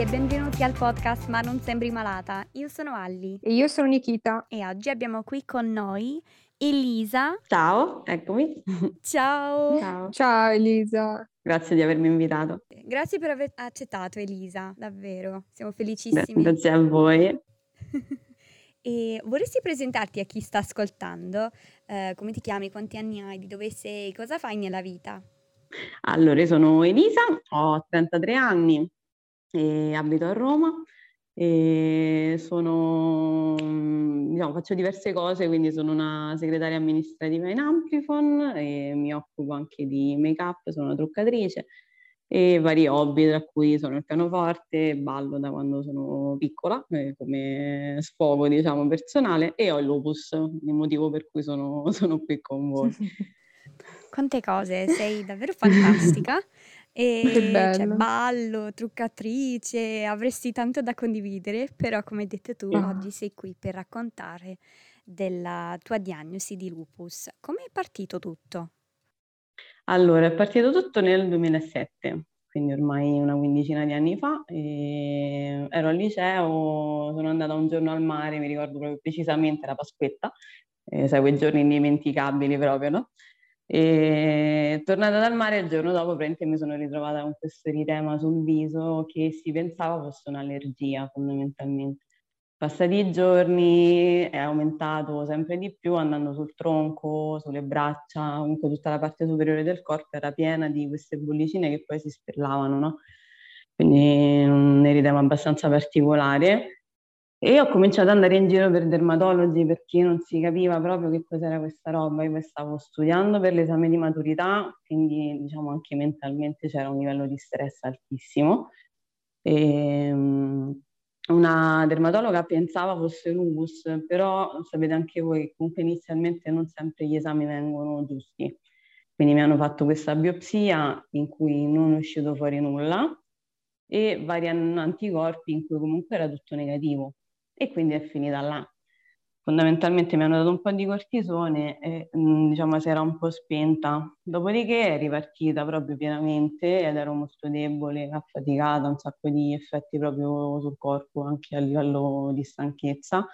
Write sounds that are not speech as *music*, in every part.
E benvenuti al podcast Ma non sembri malata. Io sono Alli. E io sono Nikita. E oggi abbiamo qui con noi Elisa. Ciao, eccomi. *laughs* Ciao. Ciao. Ciao Elisa. Grazie di avermi invitato. Grazie per aver accettato Elisa, davvero. Siamo felicissimi. Grazie a voi. *laughs* e vorresti presentarti a chi sta ascoltando? Uh, come ti chiami? Quanti anni hai? Di dove sei? Cosa fai nella vita? Allora, io sono Elisa, ho 33 anni e abito a Roma e sono, diciamo, faccio diverse cose, quindi sono una segretaria amministrativa in Amplifon e mi occupo anche di make-up, sono una truccatrice e vari hobby, tra cui sono il pianoforte, ballo da quando sono piccola, eh, come sfogo, diciamo, personale, e ho il lupus, il motivo per cui sono, *laughs* sono qui con voi. *laughs* Quante cose, sei davvero fantastica. *laughs* E cioè, ballo, truccatrice, avresti tanto da condividere, però come hai detto tu, Ah. oggi sei qui per raccontare della tua diagnosi di lupus. Come è partito tutto? Allora, è partito tutto nel 2007, quindi ormai una quindicina di anni fa. e ero al liceo, sono andata un giorno al mare, mi ricordo proprio precisamente la Pasquetta, eh, sai, quei giorni indimenticabili proprio, no? E tornata dal mare il giorno dopo mi sono ritrovata con questo eritema sul viso che si pensava fosse un'allergia fondamentalmente. Passati i giorni è aumentato sempre di più andando sul tronco, sulle braccia, comunque tutta la parte superiore del corpo era piena di queste bollicine che poi si spellavano, no? Quindi un eritema abbastanza particolare e ho cominciato ad andare in giro per dermatologi perché non si capiva proprio che cos'era questa roba. Io stavo studiando per l'esame di maturità, quindi diciamo anche mentalmente c'era un livello di stress altissimo. E, um, una dermatologa pensava fosse lupus, però sapete anche voi che comunque inizialmente non sempre gli esami vengono giusti. Quindi mi hanno fatto questa biopsia in cui non è uscito fuori nulla e vari anticorpi in cui comunque era tutto negativo e quindi è finita là. Fondamentalmente mi hanno dato un po' di cortisone e mm, diciamo si era un po' spenta, dopodiché è ripartita proprio pienamente ed ero molto debole, affaticata, un sacco di effetti proprio sul corpo, anche a livello di stanchezza.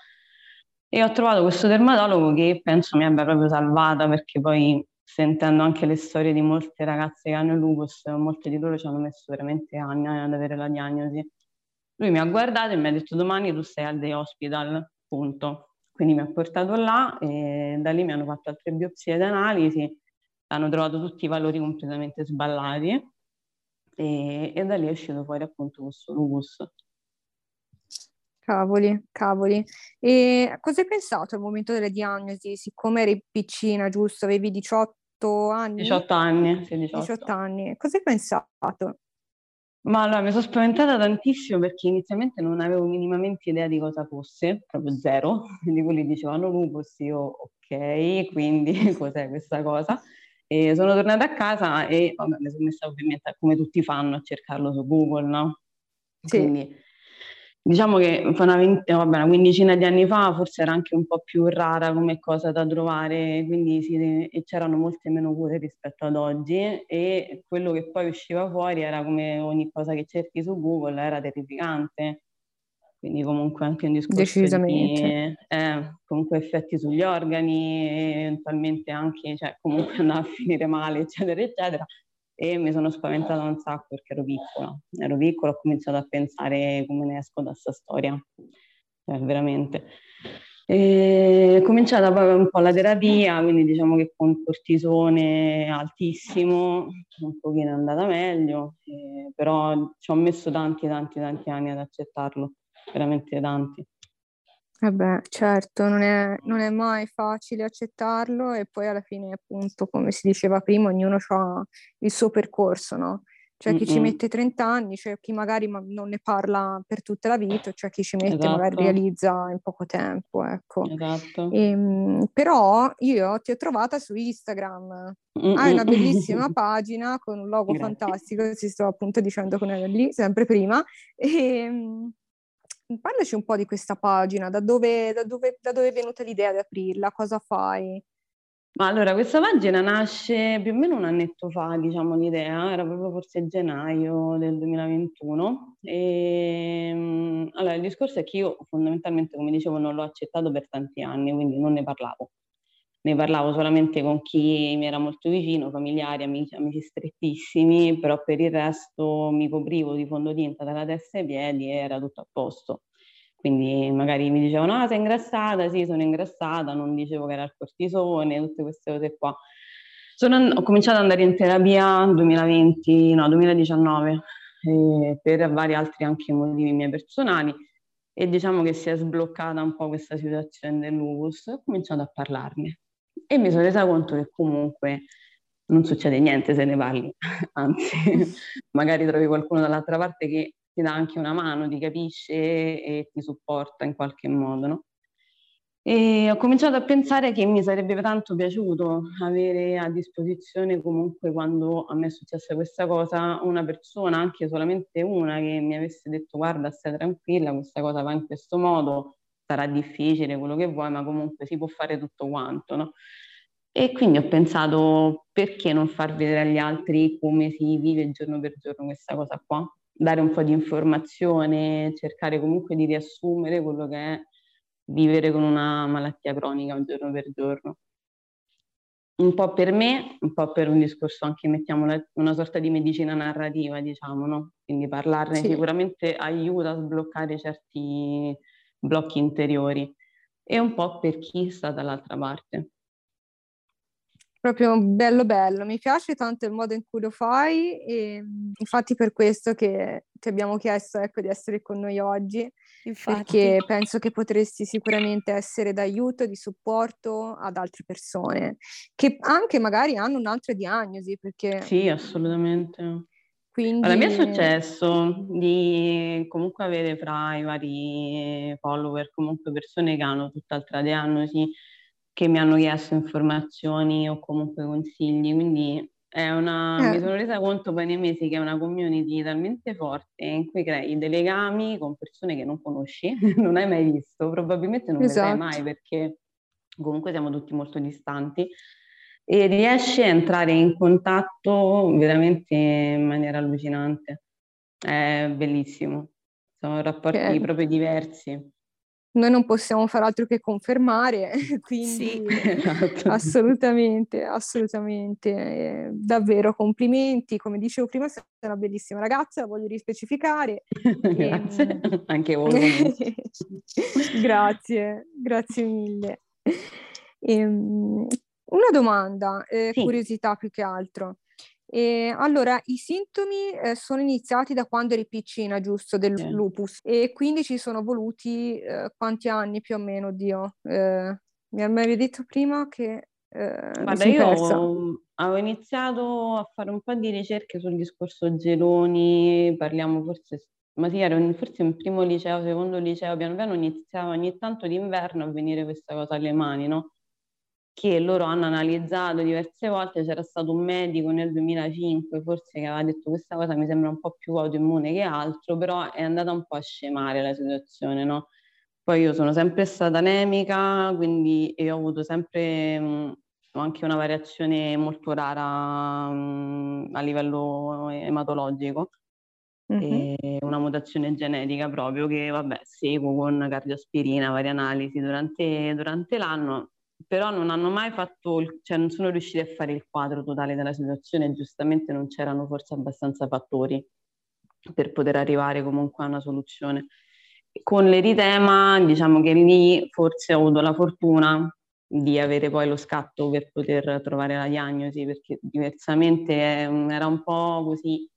E ho trovato questo dermatologo che penso mi abbia proprio salvata perché poi sentendo anche le storie di molte ragazze che hanno lupus, molte di loro ci hanno messo veramente anni ad avere la diagnosi. Lui mi ha guardato e mi ha detto domani tu sei al Day Hospital, punto. Quindi mi ha portato là e da lì mi hanno fatto altre biopsie ed analisi, hanno trovato tutti i valori completamente sballati e, e da lì è uscito fuori appunto questo lupus. Cavoli, cavoli. E cosa hai pensato al momento delle diagnosi? Siccome eri piccina, giusto? Avevi 18 anni? 18 anni, sì, 18. 18 anni. Cosa hai pensato? Ma allora mi sono spaventata tantissimo perché inizialmente non avevo minimamente idea di cosa fosse, proprio zero, *laughs* quindi quelli dicevano lupus, io ok, quindi *laughs* cos'è questa cosa? E sono tornata a casa e vabbè, mi sono messa ovviamente come tutti fanno a cercarlo su Google, no? Sì. Quindi diciamo che una, 20, vabbè, una quindicina di anni fa forse era anche un po' più rara come cosa da trovare, quindi sì, c'erano molte meno cure rispetto ad oggi e quello che poi usciva fuori era come ogni cosa che cerchi su Google, era terrificante. Quindi comunque anche un discorso di eh, comunque effetti sugli organi, eventualmente anche, cioè comunque andava a finire male, eccetera, eccetera e mi sono spaventata un sacco perché ero piccola. Ero piccola, ho cominciato a pensare come ne esco da questa storia, cioè, veramente. E è cominciata poi un po' la terapia, quindi diciamo che con cortisone altissimo, un pochino è andata meglio, eh, però ci ho messo tanti, tanti, tanti anni ad accettarlo, veramente tanti. Vabbè, certo, non è, non è mai facile accettarlo e poi alla fine, appunto, come si diceva prima, ognuno ha il suo percorso, no? C'è chi ci Mm-mm. mette 30 anni, c'è chi magari ma- non ne parla per tutta la vita, c'è chi ci mette magari Esatto, realizza in poco tempo, ecco. esatto. Ehm, però io ti ho trovata su Instagram. Hai una bellissima *laughs* pagina con un logo Grazie. fantastico, ti sto appunto dicendo con lì, sempre prima. E, parlaci un po' di questa pagina, da dove, da dove, da dove è venuta l'idea di aprirla, cosa fai? Ma allora, questa pagina nasce più o meno un annetto fa, diciamo l'idea, era proprio forse gennaio del 2021. E, ehm, allora, il discorso è che io fondamentalmente, come dicevo, non l'ho accettato per tanti anni, quindi non ne parlavo. Ne parlavo solamente con chi mi era molto vicino, familiari, amici, amici strettissimi, però per il resto mi coprivo di fondotinta dalla testa ai piedi e era tutto a posto. Quindi magari mi dicevano, ah, sei ingrassata? Sì, sono ingrassata, non dicevo che era il cortisone, tutte queste cose qua. Sono, ho cominciato ad andare in terapia nel 2020, no, 2019, eh, per vari altri anche motivi miei personali e diciamo che si è sbloccata un po' questa situazione del lupus, ho cominciato a parlarne e mi sono resa conto che comunque non succede niente se ne parli, *laughs* anzi *laughs* magari trovi qualcuno dall'altra parte che ti dà anche una mano, ti capisce e ti supporta in qualche modo, no? E ho cominciato a pensare che mi sarebbe tanto piaciuto avere a disposizione comunque quando a me è successa questa cosa una persona, anche solamente una, che mi avesse detto guarda stai tranquilla, questa cosa va in questo modo, sarà difficile quello che vuoi, ma comunque si può fare tutto quanto, no? E quindi ho pensato perché non far vedere agli altri come si vive giorno per giorno questa cosa qua? dare un po' di informazione, cercare comunque di riassumere quello che è vivere con una malattia cronica giorno per giorno. Un po' per me, un po' per un discorso anche, mettiamo una sorta di medicina narrativa, diciamo, no? Quindi parlarne sì. sicuramente aiuta a sbloccare certi blocchi interiori e un po' per chi sta dall'altra parte proprio bello bello, mi piace tanto il modo in cui lo fai e infatti per questo che ti abbiamo chiesto ecco, di essere con noi oggi, infatti. perché penso che potresti sicuramente essere d'aiuto, di supporto ad altre persone che anche magari hanno un'altra diagnosi. Perché... Sì, assolutamente. Quindi... Allora, mi è successo di comunque avere fra i vari follower comunque persone che hanno tutt'altra diagnosi che mi hanno chiesto informazioni o comunque consigli, quindi è una, eh. mi sono resa conto poi nei mesi che è una community talmente forte in cui crei dei legami con persone che non conosci, *laughs* non hai mai visto, probabilmente non esatto. vedrai mai perché comunque siamo tutti molto distanti e riesci a entrare in contatto veramente in maniera allucinante. È bellissimo, sono rapporti che... proprio diversi noi non possiamo fare altro che confermare, *laughs* quindi sì, *laughs* esatto. assolutamente, assolutamente, eh, davvero complimenti, come dicevo prima sei una bellissima ragazza, voglio rispecificare. *laughs* grazie, e... anche voi. grazie, grazie mille. E, ehm, una domanda, eh, sì. curiosità più che altro. E allora, i sintomi eh, sono iniziati da quando eri piccina, giusto, del sì. lupus, e quindi ci sono voluti eh, quanti anni più o meno, Dio? Eh, mi avevi detto prima che... Eh, Guarda, io ho, avevo iniziato a fare un po' di ricerche sul discorso geloni, parliamo forse, ma sì, ero in, forse in primo liceo, secondo liceo, piano piano iniziava ogni tanto d'inverno a venire questa cosa alle mani, no? Che loro hanno analizzato diverse volte, c'era stato un medico nel 2005 forse che aveva detto questa cosa mi sembra un po' più autoimmune che altro, però è andata un po' a scemare la situazione, no? Poi io sono sempre stata anemica, quindi e ho avuto sempre mh, anche una variazione molto rara mh, a livello ematologico, mm-hmm. una mutazione genetica proprio che vabbè seguo con cardioaspirina, varie analisi durante, durante l'anno però non hanno mai fatto, il, cioè non sono riusciti a fare il quadro totale della situazione, giustamente non c'erano forse abbastanza fattori per poter arrivare comunque a una soluzione. Con l'eritema, diciamo che lì forse ho avuto la fortuna di avere poi lo scatto per poter trovare la diagnosi, perché diversamente era un po' così,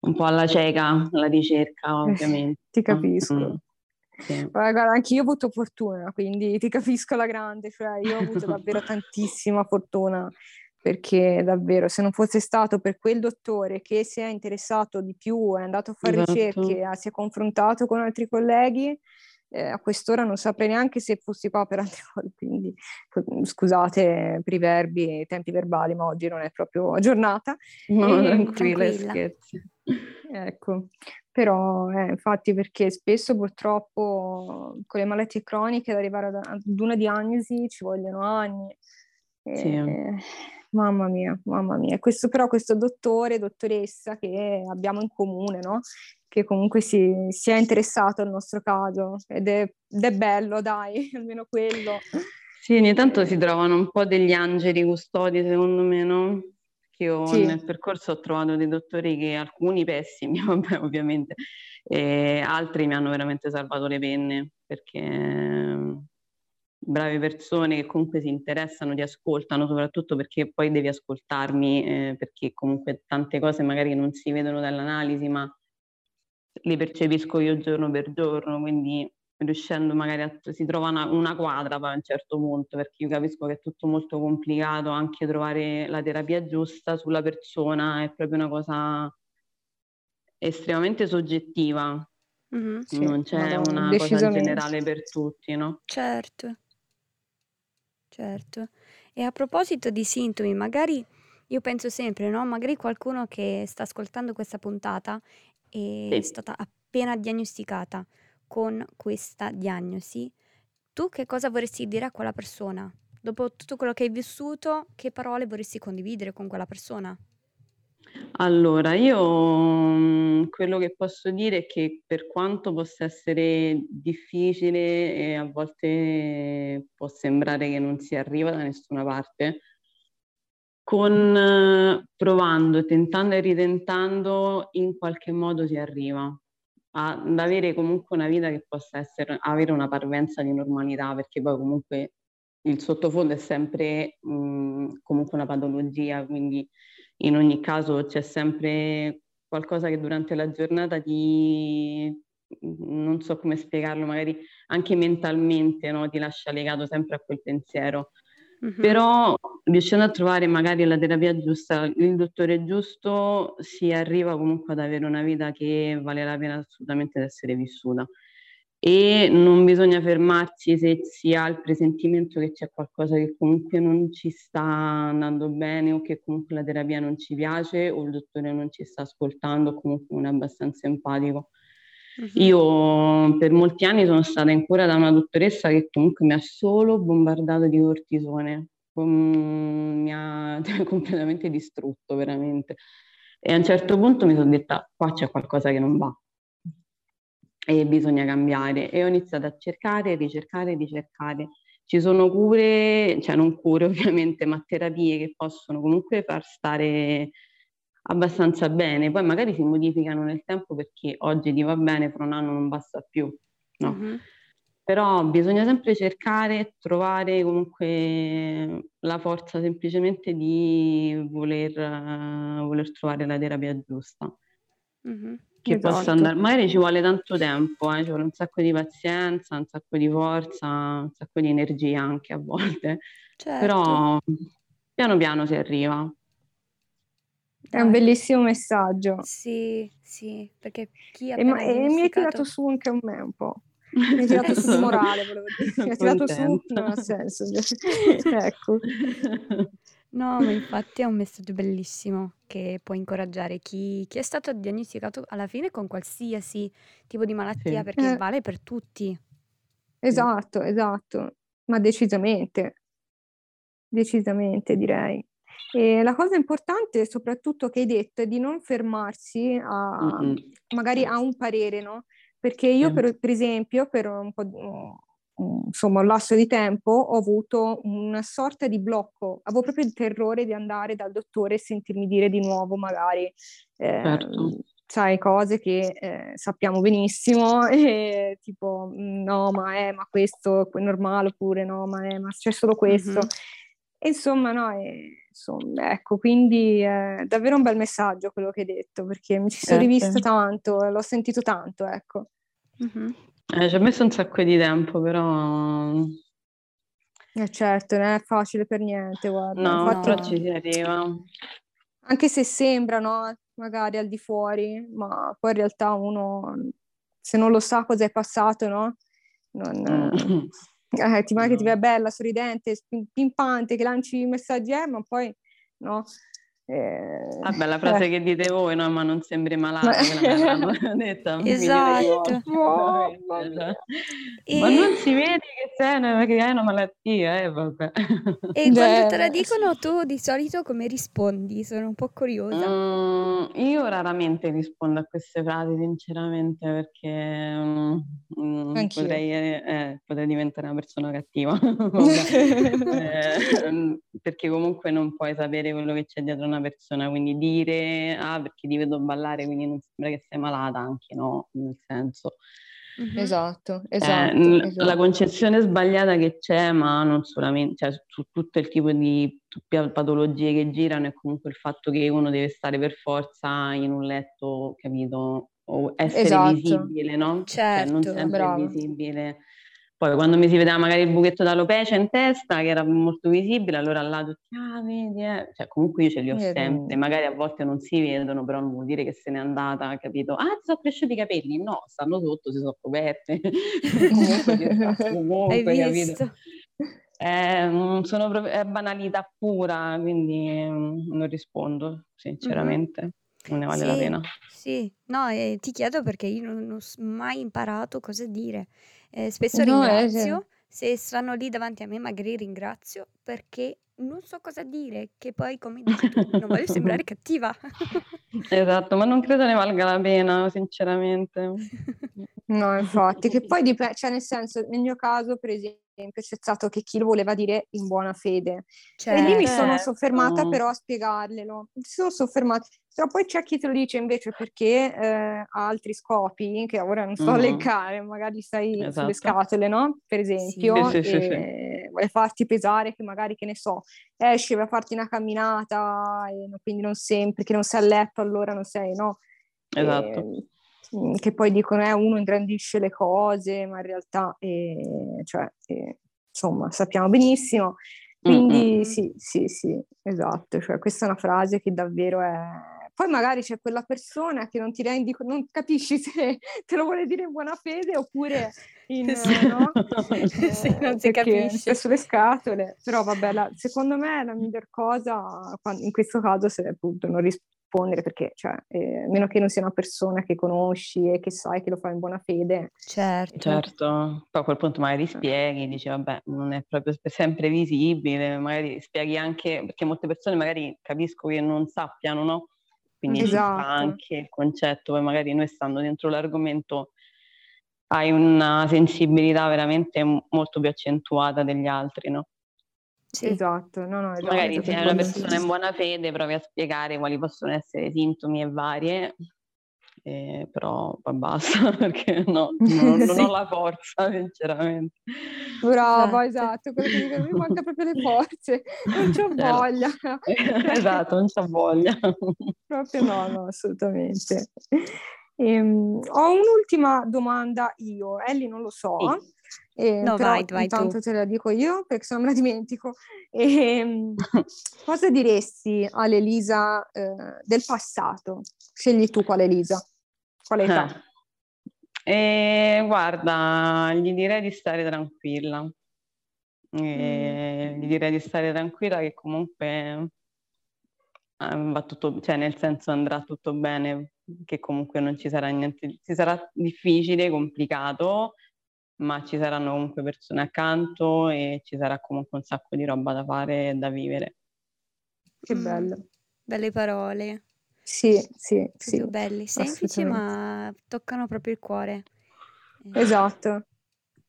un po' alla cieca la ricerca, ovviamente. Ti capisco. Sì. Guarda, anche io ho avuto fortuna, quindi ti capisco la grande, cioè io ho avuto *laughs* davvero tantissima fortuna perché davvero se non fosse stato per quel dottore che si è interessato di più, è andato a fare esatto. ricerche, si è confrontato con altri colleghi, eh, a quest'ora non saprei neanche se fossi qua per altre *laughs* cose, quindi scusate per i verbi e i tempi verbali, ma oggi non è proprio giornata. No, e, tranquilla, scherzi. Ecco, però eh, infatti perché spesso purtroppo con le malattie croniche ad arrivare ad, una diagnosi ci vogliono anni Sì. E, mamma mia, mamma mia. Questo, però questo dottore, dottoressa che abbiamo in comune, no? Che comunque si, si è interessato al nostro caso ed è, ed è bello, dai, *laughs* almeno quello. Sì, ogni tanto si trovano un po' degli angeli custodi, secondo me, no? Io sì. nel percorso ho trovato dei dottori che alcuni pessimi, *laughs* vabbè, ovviamente, e altri mi hanno veramente salvato le penne, perché brave persone che comunque si interessano, ti ascoltano, soprattutto perché poi devi ascoltarmi, eh, perché comunque tante cose magari non si vedono dall'analisi, ma le percepisco io giorno per giorno, quindi riuscendo magari a, si trova una, una quadra poi a un certo punto, perché io capisco che è tutto molto complicato, anche trovare la terapia giusta sulla persona è proprio una cosa estremamente soggettiva. Mm-hmm, sì, non c'è una cosa generale per tutti, no? Certo. Certo. E a proposito di sintomi, magari io penso sempre, no, magari qualcuno che sta ascoltando questa puntata e è stata appena diagnosticata con questa diagnosi, tu che cosa vorresti dire a quella persona? Dopo tutto quello che hai vissuto, che parole vorresti condividere con quella persona? Allora, io mm, quello che posso dire è che per quanto possa essere difficile e a volte può sembrare che non si arriva da nessuna parte, con provando, tentando e ritentando, in qualche modo si arriva ad avere comunque una vita che possa essere, avere una parvenza di normalità, perché poi comunque il sottofondo è sempre mh, mm, comunque una patologia, quindi in ogni caso c'è sempre qualcosa che durante la giornata ti, non so come spiegarlo, magari anche mentalmente no? ti lascia legato sempre a quel pensiero. Mm-hmm. Però riuscendo a trovare magari la terapia giusta, il dottore giusto, si arriva comunque ad avere una vita che vale la pena assolutamente di essere vissuta e non bisogna fermarsi se si ha il presentimento che c'è qualcosa che comunque non ci sta andando bene o che comunque la terapia non ci piace o il dottore non ci sta ascoltando o comunque non è abbastanza empatico. Uh-huh. Io per molti anni sono stata in cura da una dottoressa che comunque mi ha solo bombardato di cortisone, mi ha *laughs* completamente distrutto veramente. E a un certo punto mi sono detta, qua c'è qualcosa che non va e bisogna cambiare. E ho iniziato a cercare, ricercare, ricercare. Ci sono cure, cioè non cure *laughs* ovviamente, ma terapie che possono comunque far stare abbastanza bene. Poi magari si modificano nel tempo perché oggi ti va bene, fra un anno non basta più. No. Mm-hmm. Però bisogna sempre cercare, trovare comunque la forza semplicemente di voler, uh, voler trovare la terapia giusta. Mm-hmm che esatto. possa andare, magari ci vuole tanto tempo, eh, ci vuole un sacco di pazienza, un sacco di forza, un sacco di energia anche a volte, certo. però piano piano si arriva. È un bellissimo messaggio. Sì, sì, perché chi ha e, ma, e mi hai tirato su anche a me un po'. Mi hai tirato su *laughs* morale, volevo dire. Mi hai tirato su, nel senso. *laughs* ecco. No, ma infatti è un messaggio bellissimo che può incoraggiare chi, chi è stato diagnosticato alla fine con qualsiasi tipo di malattia, Sì. perché Eh, vale per tutti. esatto, esatto, ma decisamente, decisamente direi. E la cosa importante, soprattutto che hai detto, è di non fermarsi a magari a un parere, no? Perché io, per, per esempio, per un po' di, insomma un lasso di tempo ho avuto una sorta di blocco, avevo proprio il terrore di andare dal dottore e sentirmi dire di nuovo magari eh, certo. sai cose che eh, sappiamo benissimo *laughs* e tipo no ma è ma questo è normale oppure no ma è ma c'è solo questo mm-hmm. E insomma no e, insomma ecco quindi è davvero un bel messaggio quello che hai detto perché mi ci sono rivista tanto l'ho sentito tanto ecco mm-hmm. Eh, ci ho messo un sacco di tempo, però... Eh certo, non è facile per niente, guarda. No, Infatti, però ci si arriva. Anche se sembra, no? Magari al di fuori, ma poi in realtà uno, se non lo sa cosa è passato, no? Non, mm. Eh, ti magari no. ti vede bella, sorridente, pimpante, che lanci messaggi, eh, ma poi, no? Eh, Vabbè, la frase eh. che dite voi, no, ma non sembri malato, ma... *laughs* *laughs* detta esatto. Ma, e... ma non si vede che sei una, che hai una malattia, eh, vabbè. E Beh, *laughs* quando te la dicono tu di solito come rispondi? Sono un po' curiosa. Mm, io raramente rispondo a queste frasi, sinceramente, perché mm, mm potrei, eh, eh, potrei, diventare una persona cattiva. eh, mm, perché comunque non puoi sapere quello che c'è dietro una persona, quindi dire ah perché ti vedo ballare quindi non sembra che sei malata anche no, nel senso. Mm-hmm. Esatto, esatto, eh, esatto, La concezione sbagliata che c'è, ma non solamente, cioè su tutto il tipo di patologie che girano è comunque il fatto che uno deve stare per forza in un letto, capito? O essere esatto. visibile, no? Certo, cioè non certo, sempre bravo. visibile poi quando mi si vedeva magari il buchetto d'alopecia in testa, che era molto visibile, allora là tutti, ah vedi, eh. cioè comunque io ce li ho Vedi. sempre, magari a volte non si vedono, però non vuol dire che se n'è andata, capito? Ah, ti sono cresciuti i capelli? No, stanno sotto, si sono coperte. *laughs* *laughs* comunque, Hai capito? Eh, mm, sono è banalità pura, quindi mm, non rispondo, sinceramente. Non ne vale la pena. sì, no, eh, ti chiedo perché io non, non ho mai imparato cosa dire. Eh, spesso No, eh, ringrazio, se stanno lì davanti a me magari ringrazio perché non so cosa dire, che poi come dici tu, non voglio sembrare *laughs* cattiva. Esatto, ma non credo ne valga la pena, sinceramente. *laughs* No, infatti, che poi dipende, cioè nel senso, nel mio caso, per esempio, c'è stato che chi lo voleva dire in buona fede. E lì mi sono certo. soffermata però a spiegarglielo. Mi sono soffermata, però poi c'è chi te lo dice invece perché eh, ha altri scopi, che ora non sto mm-hmm. a leccare, magari stai esatto. sulle scatole, no? Per esempio, sì, sì, sì, vuole farti pesare che magari, che ne so, esci, va a farti una camminata, e quindi non sempre, che non sei a letto, allora non sei, no? Esatto. E, mm, che poi dicono eh, uno ingrandisce le cose, ma in realtà, eh, cioè, eh, insomma, sappiamo benissimo. Quindi mm-hmm. sì, sì, sì, esatto, cioè questa è una frase che davvero è poi magari c'è quella persona che non ti rendi, non capisci se *laughs* te lo vuole dire in buona fede oppure in, sì. no? *laughs* sì, non si capisce. sulle scatole. Però vabbè, la, secondo me la miglior cosa in questo caso è appunto non rispondere perché, cioè, eh, meno che non sia una persona che conosci e che sai che lo fa in buona fede. Certo. Certo, poi a quel punto magari spieghi, dici vabbè, non è proprio sempre visibile, magari spieghi anche, perché molte persone magari capisco che non sappiano, no? quindi esatto. anche il concetto, poi magari noi stando dentro l'argomento hai una sensibilità veramente molto più accentuata degli altri, no? Sì. Esatto, no, no, esatto, magari se una persona in buona fede provi a spiegare quali possono essere i sintomi e varie, eh, però basta *laughs* perché no, non, non ho *laughs* la forza sinceramente. Brava, esatto, quello che dico, mi manca proprio le forze, *laughs* non c'ho certo. voglia. esatto, non c'ho voglia. proprio no, no, assolutamente. Ehm, ho un'ultima domanda io, Ellie non lo so. Sì. Eh, no, vai, vai intanto tu. te la dico io perché se no me la dimentico. E, *laughs* ehm, cosa diresti all'Elisa eh, del passato? Scegli tu quale Elisa, quale età? Eh, guarda, gli direi di stare tranquilla. Eh, mm. Gli direi di stare tranquilla che comunque eh, va tutto, cioè nel senso andrà tutto bene, che comunque non ci sarà niente, ci sarà difficile, complicato, ma ci saranno comunque persone accanto e ci sarà comunque un sacco di roba da fare e da vivere. Che mm, bello. Belle parole. Sì, sì, sì. belli, semplici ma toccano proprio il cuore. Eh, Esatto.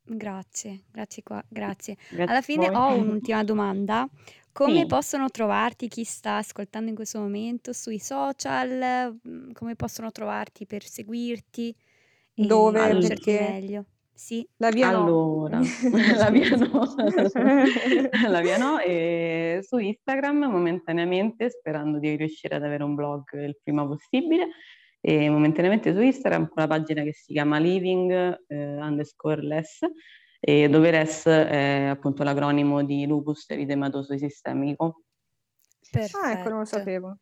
grazie, grazie qua, grazie. Alla a fine ho un'ultima domanda. Come Sì. possono trovarti chi sta ascoltando in questo momento sui social? Mm, come possono trovarti per seguirti e Dove? Perché? meglio? Sì. La via no. Allora, *laughs* *laughs* la via no, *laughs* la via no e su Instagram momentaneamente, sperando di riuscire ad avere un blog il prima possibile, e momentaneamente su Instagram con la pagina che si chiama living eh, underscore less, e dove less è appunto l'acronimo di lupus eritematoso sistemico. Perfetto. Ah, ecco, non lo sapevo.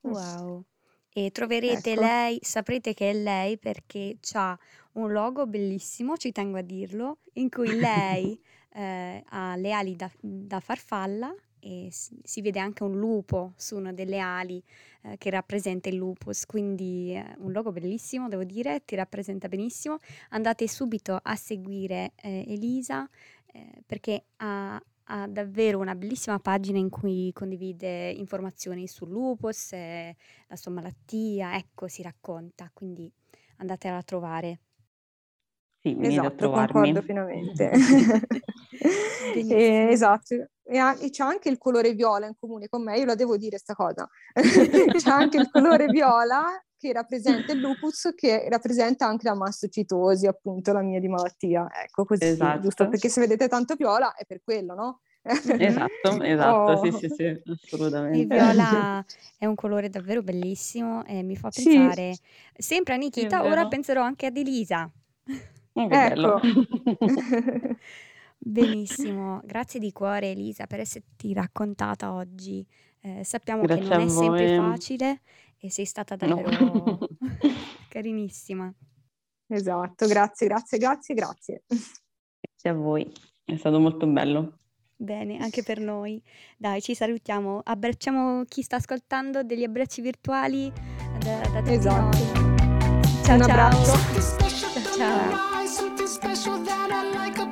Wow. E troverete ecco. lei, saprete che è lei perché ha un logo bellissimo, ci tengo a dirlo, in cui lei *laughs* eh, ha le ali da, da farfalla e si vede anche un lupo su una delle ali eh, che rappresenta il lupus, quindi eh, un logo bellissimo, devo dire, ti rappresenta benissimo. Andate subito a seguire eh, Elisa eh, perché ha, ha, davvero una bellissima pagina in cui condivide informazioni sul lupus, la sua malattia, ecco, si racconta, quindi andatela a trovare. Sì, esatto, concordo pienamente. *laughs* *laughs* Eh, esatto, e, ha- e c'è anche il colore viola in comune con me, io la devo dire sta cosa. *laughs* c'è anche il colore viola che rappresenta il lupus, che rappresenta anche la mastocitosi, appunto, la mia di malattia. Ecco, così, Esatto. giusto perché se vedete tanto viola è per quello, no? Esatto, esatto, sì, Oh. sì, sì, Il assolutamente. viola è un colore davvero bellissimo e mi fa Sì, pensare sempre a Sì, Nikita, ora penserò anche ad Elisa. Che bello. Ecco. *laughs* Benissimo, grazie di cuore Elisa per esserti raccontata oggi. Eh, sappiamo che non è sempre facile e sei stata davvero No. *laughs* carinissima. Esatto, grazie, grazie, grazie, grazie. Grazie a voi, è stato molto bello. Bene, anche per noi. Dai, ci salutiamo. Abbracciamo chi sta ascoltando, degli abbracci virtuali da, da tutti Esatto. Ciao Un ciao. abbraccio. Ciao ciao. special that I like